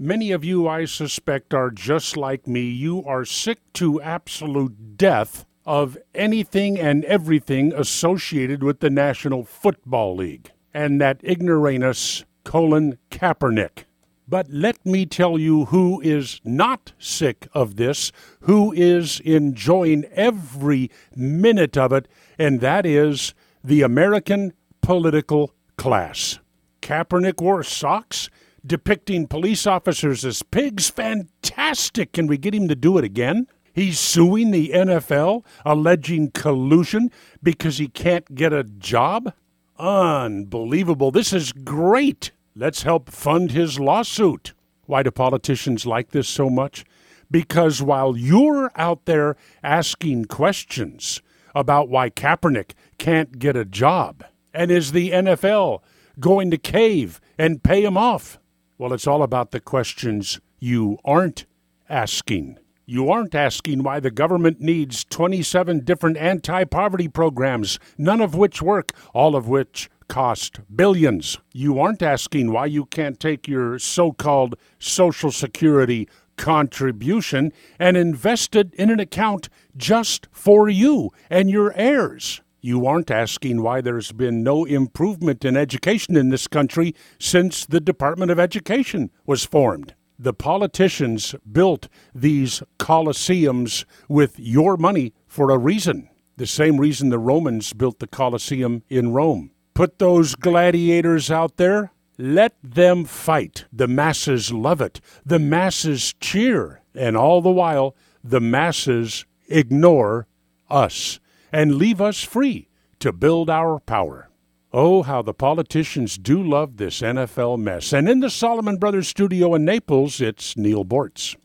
Many of you, I suspect, are just like me. You are sick to absolute death of anything and everything associated with the National Football League and that ignoramus Colin Kaepernick. But let me tell you who is not sick of this, who is enjoying every minute of it, and that is the American political class. Kaepernick wore socks depicting police officers as pigs. Fantastic. Can we get him to do it again? He's suing the NFL, alleging collusion because he can't get a job? Unbelievable. This is great. Let's help fund his lawsuit. Why do politicians like this so much? Because while you're out there asking questions about why Kaepernick can't get a job, and is the NFL going to cave and pay him off? Well, it's all about the questions you aren't asking. You aren't asking why the government needs 27 different anti poverty programs, none of which work, all of which cost billions. You aren't asking why you can't take your so called Social Security contribution and invest it in an account just for you and your heirs. You aren't asking why there's been no improvement in education in this country since the Department of Education was formed. The politicians built these coliseums with your money for a reason. The same reason the Romans built the Colosseum in Rome. Put those gladiators out there, let them fight. The masses love it. The masses cheer. And all the while, the masses ignore us and leave us free to build our power. Oh, how the politicians do love this NFL mess. And in the Solomon Brothers studio in Naples, it's Neal Boortz.